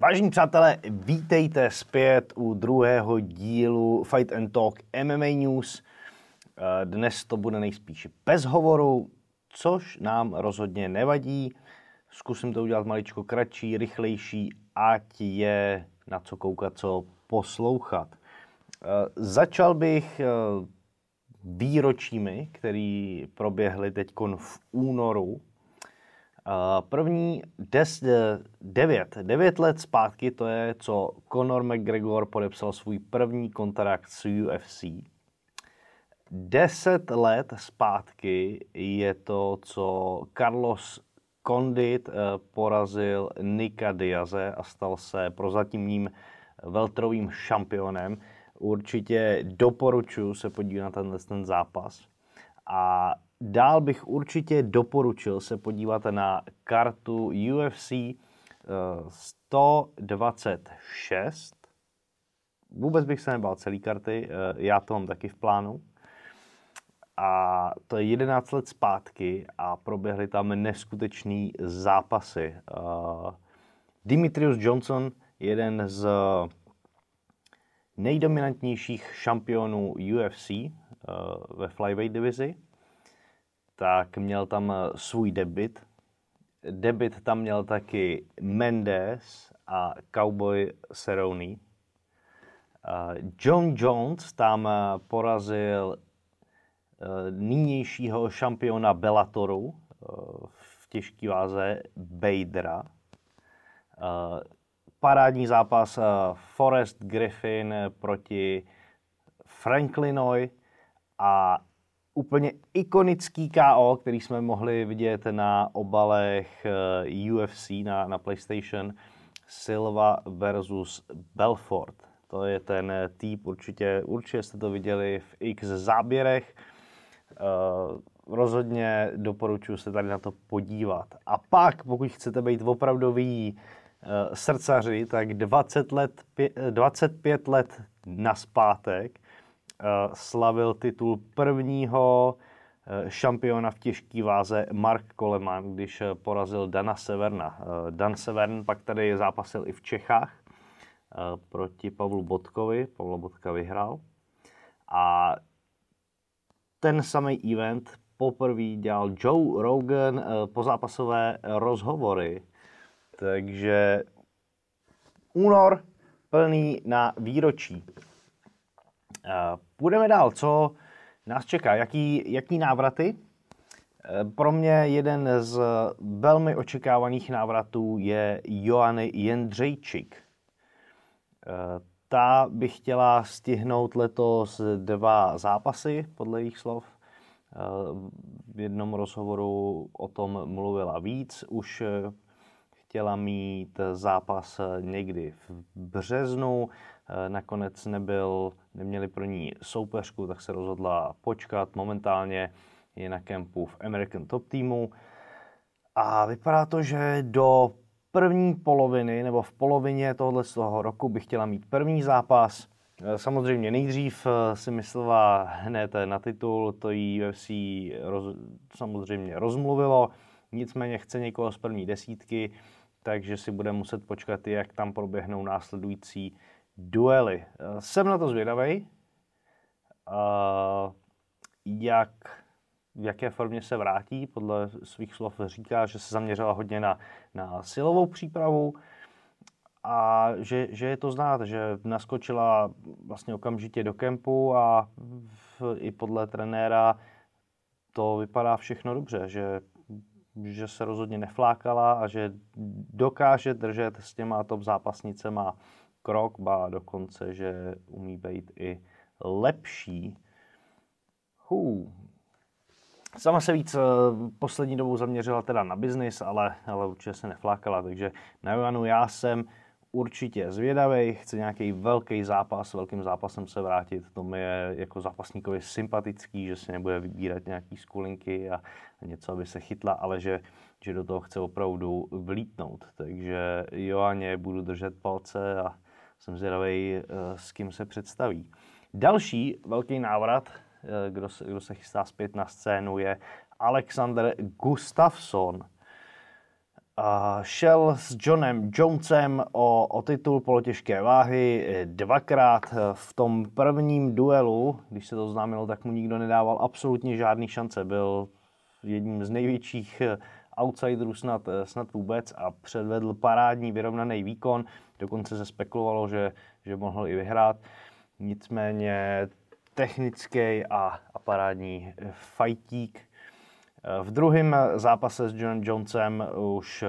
Vážení přátelé, vítejte zpět u druhého dílu Fight and Talk MMA News. Eh, dnes to bude nejspíš bez hovoru, což nám rozhodně nevadí. Zkusím to udělat maličko kratší, rychlejší, ať je na co koukat, co poslouchat. Eh, začal bych eh, výročími, který proběhly teď v únoru První des, devět, devět let zpátky, to je, co Conor McGregor podepsal svůj první kontrakt s UFC. Deset let zpátky je to, co Carlos Condit eh, porazil Nika Diaze a stal se prozatímním veltrovým šampionem. Určitě doporučuji se podívat na tenhle ten zápas. A Dál bych určitě doporučil se podívat na kartu UFC 126. Eh, Vůbec bych se nebál celý karty, eh, já to mám taky v plánu. A to je 11 let zpátky a proběhly tam neskutečný zápasy. Eh, Dimitrius Johnson, jeden z nejdominantnějších šampionů UFC ve flyweight divizi, tak měl tam eh, svůj debit. Debit tam měl taky Mendes a Cowboy Cerrone. John Jones tam eh, porazil eh, nynějšího šampiona Bellatoru v těžké váze Badera. Parádní zápas Forrest Griffin proti Franklinoy a úplně ikonický KO, který jsme mohli vidět na obalech eh, UFC na, na PlayStation, Silva versus Belfort. To je ten typ, určitě, určitě jste to viděli v X záběrech. Uh, rozhodně doporučuji se tady na to podívat. A pak, pokud chcete být opravdový uh, srdcaři, tak 20 let, 25 let naspátek Eh, slavil titul prvního eh, šampiona v těžké váze Mark Coleman, když eh, porazil Dana Severna. Dan Severn pak tady zápasil i v Čechách proti Pavlu Bodkovi. Pavlo Bodka vyhrál. A ten samý event poprvé dělal Joe Rogan pozápasové rozhovory. Takže únor plný na výročí. Půjdeme dál. Co nás čeká? Jaký, jaký návraty? Eh, pro mě jeden z velmi očekávaných návratů je Joany Jendřejčik. Eh, ta by chtěla stihnout letos dva zápasy, podle jejich slov. Eh, v jednom rozhovoru o tom mluvila víc. Už chtěla mít zápas někdy v březnu, nakonec nebyl, neměli pro ní soupeřku, tak se rozhodla počkat. Momentálně je na kempu v American Top Teamu a vypadá to, že do první poloviny nebo v polovině tohoto z toho roku by chtěla mít první zápas. Samozřejmě nejdřív si myslela hned na titul, to jí UFC roz, samozřejmě rozmluvilo, nicméně chce někoho z první desítky, takže si bude muset počkat, jak tam proběhnou následující duely. Jsem na to zvědavý, jak, v jaké formě se vrátí. Podle svých slov říká, že se zaměřila hodně na, na silovou přípravu a že, že je to znát, že naskočila vlastně okamžitě do kempu a v, i podle trenéra to vypadá všechno dobře, že že se rozhodně neflákala a že dokáže držet s těma top zápasnicema krok, ba dokonce, že umí být i lepší. Hů. Sama se víc eh, poslední dobou zaměřila teda na biznis, ale, ale určitě se neflákala, takže na Joanu já jsem určitě zvědavý, chce nějaký velký zápas, velkým zápasem se vrátit, to mi je jako zápasníkovi sympatický, že si nebude vybírat nějaký skulinky a něco, aby se chytla, ale že, že do toho chce opravdu vlítnout. Takže Joaně budu držet palce a jsem zvědavý, eh, s kým se představí. Další velký návrat, eh, kdo se, kdo se chystá zpět na scénu, je Alexander Gustafsson. šel s Johnem Jonesem o, o titul polotěžké váhy dvakrát. V tom prvním duelu, když se to známilo, tak mu nikdo nedával absolutně žádný šance. Byl jedním z největších outsiderů snad, snad vůbec a předvedl parádní vyrovnaný výkon. Dokonce se spekulovalo, že, že mohl i vyhrát. Nicméně technický a, a parádní fajtík v druhém zápase s John Jonesem už eh,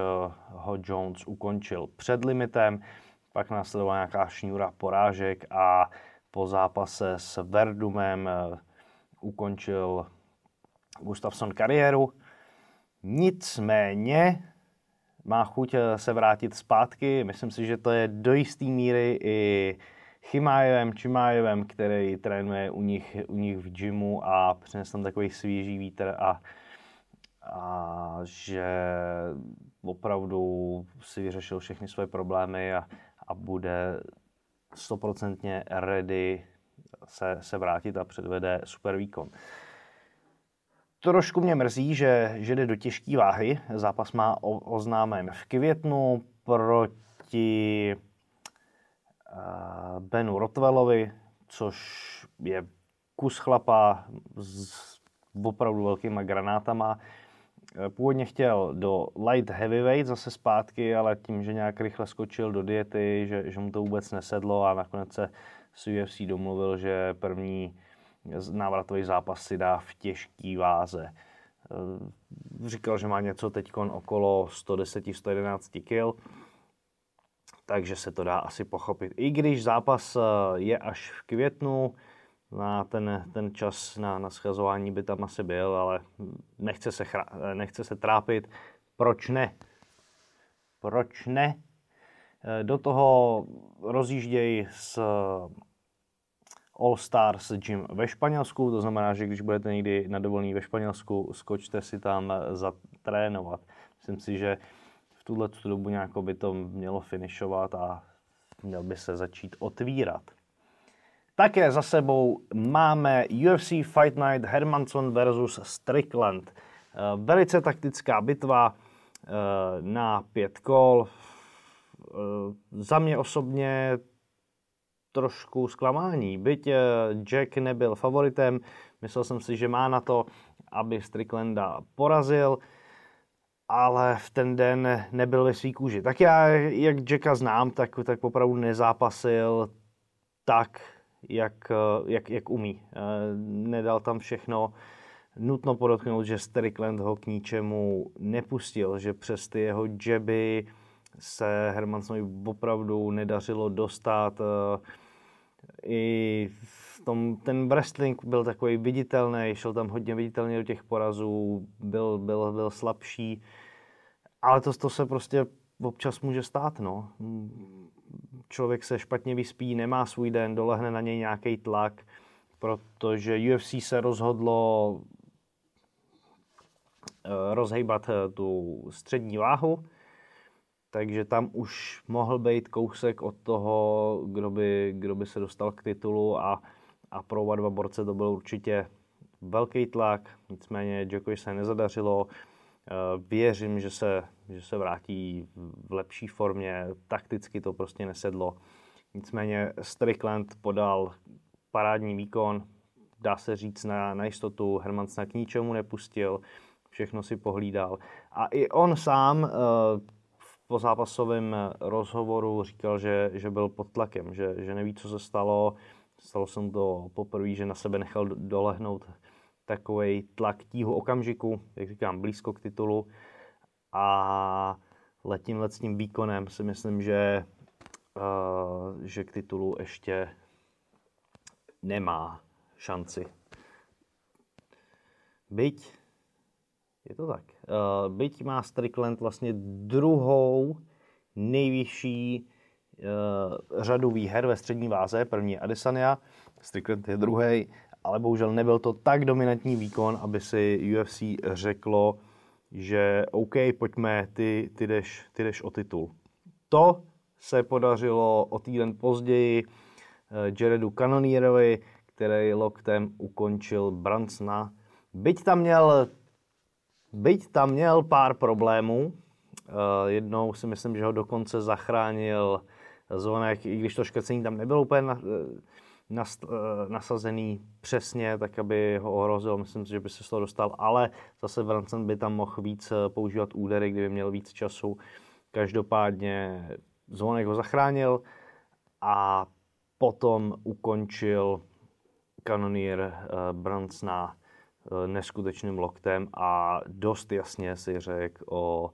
ho Jones ukončil před limitem, pak následovala nějaká šňůra porážek a po zápase s Verdumem eh, ukončil Gustafsson kariéru. Nicméně má chuť eh, se vrátit zpátky. Myslím si, že to je do jisté míry i Chimájevem, Čimájevem, který trénuje u nich, u nich v gymu a přinesl tam takový svěží vítr a a že opravdu si vyřešil všechny své problémy a, a bude stoprocentně ready se, se vrátit a předvede super výkon. Trošku mě mrzí, že, že jde do těžké váhy. Zápas má o, oznámen v květnu proti uh, Benu Rotwellovi, což je kus chlapa s opravdu velkýma granátama. Eh, původně chtěl do light heavyweight zase zpátky, ale tím, že nějak rychle skočil do diety, že, že mu to vůbec nesedlo a nakonec se s UFC domluvil, že první návratový zápas si dá v těžký váze. Eh, říkal, že má něco teď okolo 110-111 kg, takže se to dá asi pochopit. I když zápas eh, je až v květnu, na ten, ten čas na, na schazování by tam asi byl, ale nechce se, chra, nechce se trápit. Proč ne? Proč ne? Do toho rozjíždějí s All Stars Gym ve Španělsku, to znamená, že když budete někdy na dovolení ve Španělsku, skočte si tam zatrénovat. Myslím si, že v tuhle dobu nějak by to mělo finišovat a měl by se začít otvírat. Také za sebou máme UFC Fight Night Hermanson versus Strickland. Eh, velice taktická bitva eh, na pět kol. Eh, za mě osobně trošku zklamání. Byť Jack nebyl favoritem, myslel jsem si, že má na to, aby Stricklanda porazil, ale v ten den nebyl ve svý kůži. Tak já, jak Jacka znám, tak, tak opravdu nezápasil tak, jak, eh, jak, jak umí. Eh, nedal tam všechno. Nutno podotknout, že Strickland ho k ničemu nepustil, že přes ty jeho džeby se Hermansovi opravdu nedařilo dostat. Eh, I v tom, ten wrestling byl takový viditelný, šel tam hodně viditelně do těch porazů, byl, byl, byl slabší, ale to, to se prostě občas může stát. No člověk se špatně vyspí, nemá svůj den, dolehne na něj nějaký tlak, protože UFC se rozhodlo eh, rozhejbat eh, tu střední váhu, takže tam už mohl být kousek od toho, kdo by, kdo by se dostal k titulu a, a pro oba dva borce to byl určitě velký tlak, nicméně Djokovi se nezadařilo, Eh, věřím, že se, že se vrátí v lepší formě, takticky to prostě nesedlo. Nicméně Strickland podal parádní výkon, dá se říct na, na jistotu, Herman se k ničemu nepustil, všechno si pohlídal. A i on sám eh, v pozápasovém rozhovoru říkal, že, že byl pod tlakem, že, že neví, co se stalo. Stalo se mu to poprvé, že na sebe nechal dolehnout takový tlak tíhu okamžiku, jak říkám, blízko k titulu a letím let s tím výkonem si myslím, že, uh, že k titulu ještě nemá šanci. Byť, je to tak, uh, byť má Strickland vlastně druhou nejvyšší uh, řadu výher ve střední váze, první je Adesanya, Strickland je druhý ale bohužel nebyl to tak dominantní výkon, aby si UFC řeklo, že OK, pojďme, ty, ty, jdeš, ty jdeš o titul. To se podařilo o týden později eh, Jaredu Cannonierovi, který loktem ukončil Bransona. Byť tam měl, byť tam měl pár problémů, Jednou si myslím, že ho dokonce zachránil zvonek, i když to škrcení tam nebylo úplně na, nas, nasazený přesně, tak aby ho ohrozil. Myslím si, že by se z toho dostal, ale zase Branson by tam mohl víc používat údery, kdyby měl víc času. Každopádně Zvonek ho zachránil a potom ukončil kanonýr Bransona uh, neskutečným loktem a dost jasně si řekl o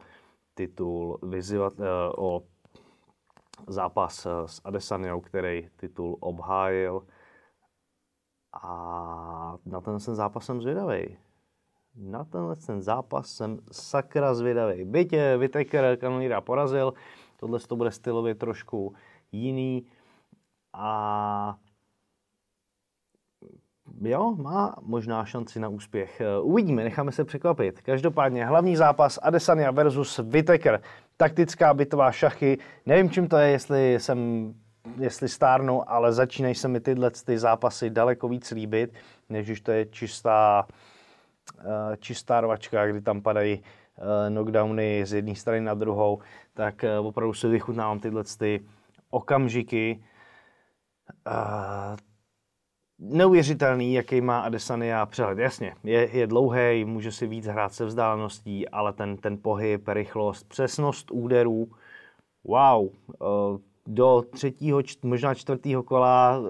titul vyzývat, uh, o zápas s Adesaniou, který titul obhájil. A na ten jsem zápas jsem zvědavý. Na tenhle ten zápas jsem sakra zvědavý. Byť Whittaker kanonýra porazil, tohle to bude stylově trošku jiný a jo, má možná šanci na úspěch. Uvidíme, necháme se překvapit. Každopádně hlavní zápas Adesanya versus Whittaker. Taktická bitvá šachy. Nevím, čím to je, jestli jsem jestli stárnu, ale začínají se mi tyhle ty zápasy daleko víc líbit, než když to je čistá, eh, čistá rovačka, kdy tam padají eh, knockdowny z jedné strany na druhou, tak eh, opravdu si vychutnávám tyhle ty okamžiky neuvěřitelný, jaký má Adesanya přehled. Jasně, je, je dlouhý, může si víc hrát se vzdáleností, ale ten, ten pohyb, rychlost, přesnost úderů, wow. Do třetího, možná čtvrtého kola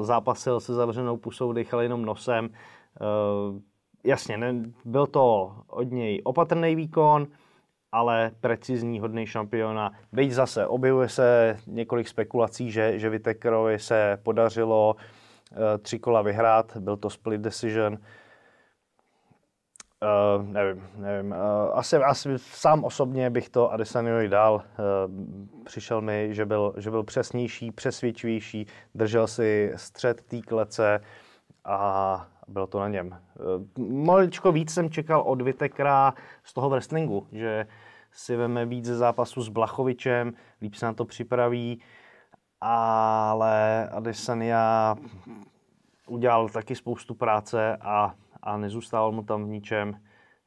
zápasil se zavřenou pusou, dechal jenom nosem. Jasně, ne, byl to od něj opatrný výkon, ale precizní, hodný šampiona. Byť zase objevuje se několik spekulací, že, že Vitekerovi se podařilo uh, tři kola vyhrát, byl to split decision. Uh, nevím, nevím. Uh, asi, asi sám osobně bych to Adesaniovi dal. Uh, přišel mi, že byl, že byl přesnější, přesvědčivější, držel si střed té klece a bylo to na něm. Eh, maličko víc jsem čekal od Vitekra z toho wrestlingu, že si veme víc ze zápasu s Blachovičem, líp se na to připraví, ale Adesanya udělal taky spoustu práce a, a nezůstával mu tam v ničem.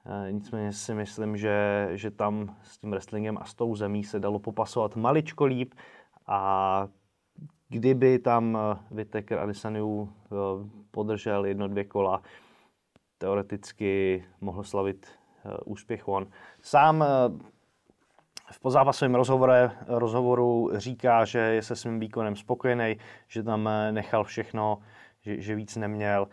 E, nicméně si myslím, že, že tam s tím wrestlingem a s tou zemí se dalo popasovat maličko líp a kdyby tam Vitek Adesaniu podržel jedno, dvě kola, teoreticky mohl slavit úspěch on. Sám v pozápasovém rozhovoru, říká, že je se svým výkonem spokojený, že tam eh, nechal všechno, že, že víc neměl.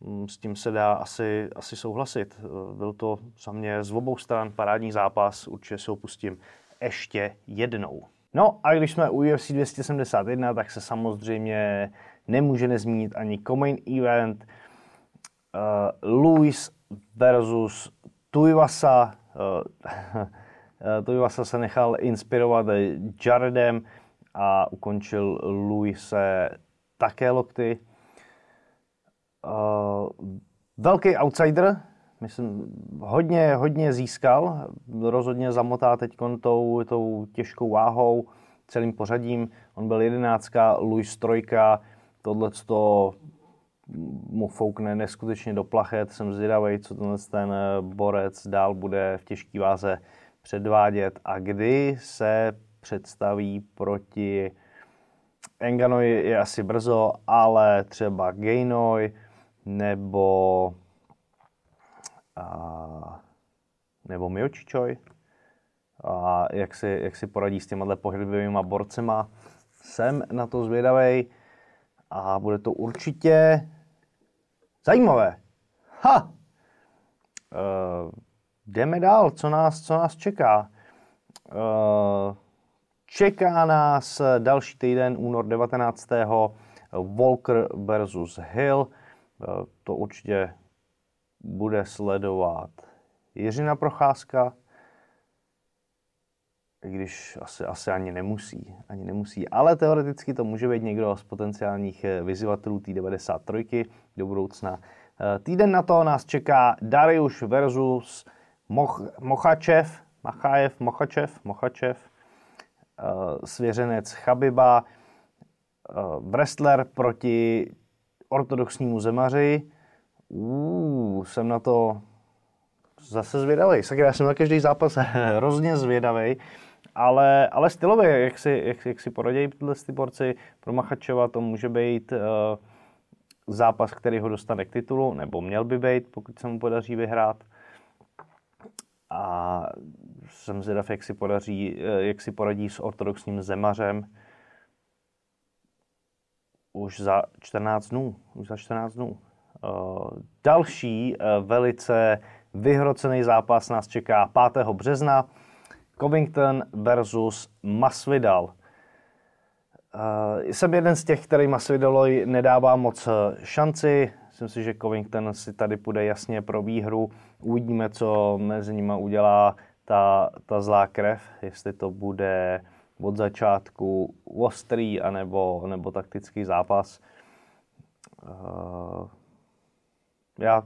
Mm, s tím se dá asi, asi souhlasit. Byl to za mě z obou stran parádní zápas, určitě se opustím ještě jednou. No a když jsme u UFC 271, tak se samozřejmě nemůže nezmínit ani Comain Event, uh, Luis versus Tuivasa. Uh, Tuivasa se nechal inspirovat Jaredem a ukončil Luise také lokty. Uh, velký outsider, myslím, hodně, hodně získal, rozhodně zamotá teď tou, tou těžkou váhou, celým pořadím. On byl jedenáctka, Luis trojka, tohle to mu foukne neskutečně do plachet. Jsem zvědavý, co tenhle ten borec dál bude v těžké váze předvádět a kdy se představí proti Enganoj je asi brzo, ale třeba Gainoj nebo a, nebo Miočičoj a jak si, jak si poradí s těma pohybovými borcema. Jsem na to zvědavý a bude to určitě zajímavé. Ha! Uh, jdeme dál, co nás, co nás čeká. Uh, čeká nás další týden, únor 19. Walker versus Hill. Uh, to určitě bude sledovat Jiřina Procházka, i když asi, asi ani nemusí, ani nemusí. Ale teoreticky to může být někdo z potenciálních eh, vyzývatelů T93 do budoucna. Eh, týden na to nás čeká Darius versus Moch, Mochačev, Machajev, Mochačev, Mochačev, eh, svěřenec Chabiba, wrestler proti ortodoxnímu zemaři. Uh, jsem na to zase zvědavý. Sakra, já jsem na každý zápas hrozně zvědavý. Ale, ale stylově, jak si, jak, jak si poradějí tyhle ty borci pro Machačova, to může být uh, zápas, který ho dostane k titulu, nebo měl by být, pokud se mu podaří vyhrát. A jsem zvědav, jak si, podaří, uh, jak si poradí s ortodoxním zemařem už za 14 dnů. Už za 14 dnů. Uh, další uh, velice vyhrocený zápas nás čeká 5. března Covington versus Masvidal. Jsem jeden z těch, který Masvidalovi nedává moc eh, šanci. Myslím si, že Covington si tady půjde jasně pro výhru. Uvidíme, co mezi nimi udělá ta, ta zlá krev, jestli to bude od začátku ostrý anebo, nebo taktický zápas. Uh, já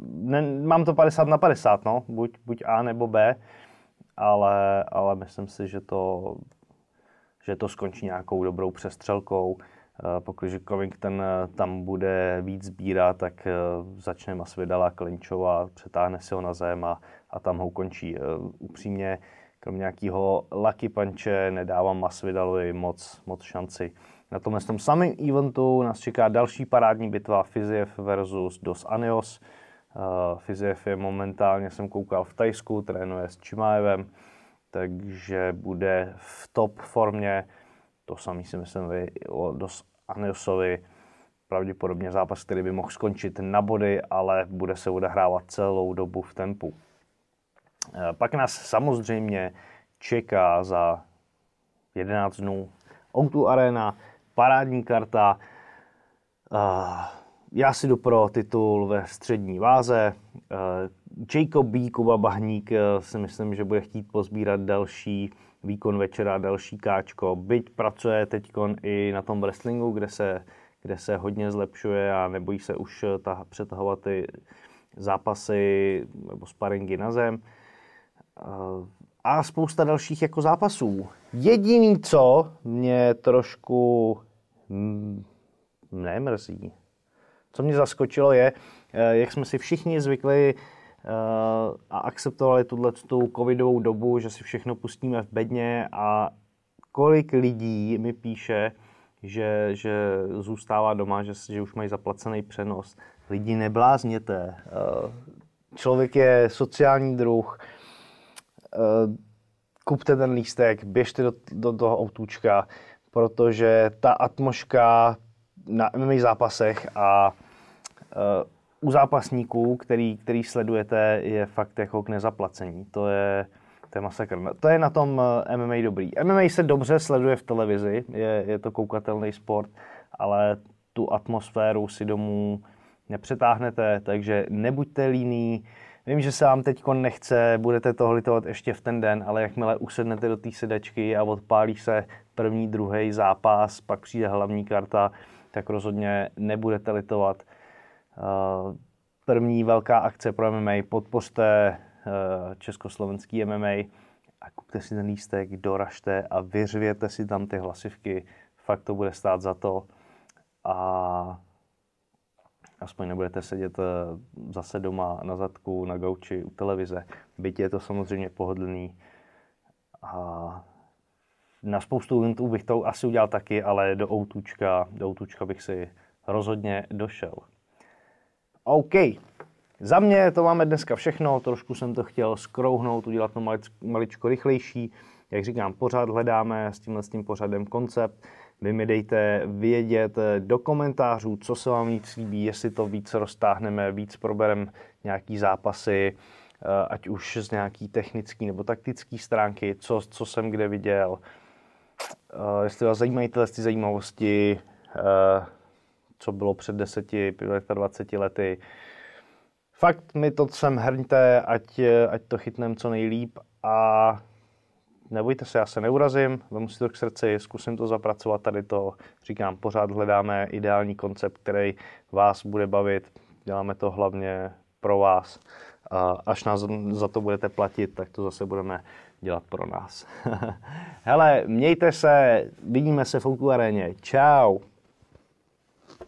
ne, mám to 50 na 50, no. buď, buď A nebo B. Ale, ale myslím si, že to, že to skončí nějakou dobrou přestřelkou. Eh, pokud Covington eh, tam bude víc sbírat, tak eh, začne Masvidala klinčovat, přetáhne si ho na zem a, a tam ho ukončí. Upřímně, kromě nějakého lucky punche nedávám Masvidalovi moc, moc šanci. Na tomhle tom samém eventu nás čeká další parádní bitva Fiziev versus Dos Anios. Fiziev je momentálně, jsem koukal v Tajsku, trénuje s Čimájevem, takže bude v top formě. To samý si myslím vy o Dos Aniosovi. Pravděpodobně zápas, který by mohl skončit na body, ale bude se odehrávat celou dobu v tempu. Uh, pak nás samozřejmě čeká za 11 dnů Outu Arena, parádní karta, uh, já si jdu pro titul ve střední váze. Eh, Jacob B. Kuba Bahník si myslím, že bude chtít pozbírat další výkon večera, další káčko. Byť pracuje teď i na tom wrestlingu, kde se, kde se hodně zlepšuje a nebojí se už eh, ta, přetahovat ty zápasy nebo sparingy na zem. A spousta dalších jako zápasů. Jediný, co mě trošku mm, nemrzí, co mě zaskočilo je, eh, jak jsme si všichni zvykli eh, a akceptovali tuhle tu covidovou dobu, že si všechno pustíme v bedně a kolik lidí mi píše, že, že zůstává doma, že, že už mají zaplacený přenos. Lidi neblázněte. Eh, člověk je sociální druh. Kupte ten lístek, běžte do, do toho autůčka, protože ta atmosféra na MMA zápasech a u zápasníků, který, který sledujete, je fakt jako k nezaplacení. To je, to je masakr. To je na tom eh, MMA dobrý. MMA se dobře sleduje v televizi, je, je to koukatelný sport, ale tu atmosféru si domů nepřetáhnete, takže nebuďte líní. Vím, že se vám teď nechce, budete to litovat ještě v ten den, ale jakmile usednete do té sedačky a odpálí se první, druhý zápas, pak přijde hlavní karta, tak rozhodně nebudete litovat. Eh, první velká akce pro MMA, podpořte eh, československý MMA a kupte si ten lístek, doražte a vyřvěte si tam ty hlasivky. Fakt to bude stát za to a aspoň nebudete sedět eh, zase doma na zadku, na gauči, u televize. Byť je to samozřejmě pohodlný a na spoustu eventů bych to asi udělal taky, ale do outučka, do outučka bych si rozhodně došel. OK. Za mě to máme dneska všechno, trošku jsem to chtěl skrouhnout, udělat to maličko rychlejší. Jak říkám, pořád hledáme s tímhle s tím pořadem koncept. Vy mi dejte vědět do komentářů, co se vám víc líbí, jestli to víc roztáhneme, víc proberem nějaký zápasy, eh, ať už z nějaký technický nebo taktický stránky, co, co jsem kde viděl. Eh, jestli vás zajímají tyhle ty zajímavosti, eh, co bylo před 10, 20 lety. Fakt mi to sem hrňte, ať, ať to chytnem co nejlíp a nebojte se, já se neurazím, vemu si to k srdci, zkusím to zapracovat tady to, říkám, pořád hledáme ideální koncept, který vás bude bavit, děláme to hlavně pro vás. A až nás za to budete platit, tak to zase budeme dělat pro nás. Hele, mějte se, vidíme se v aréně. Ciao.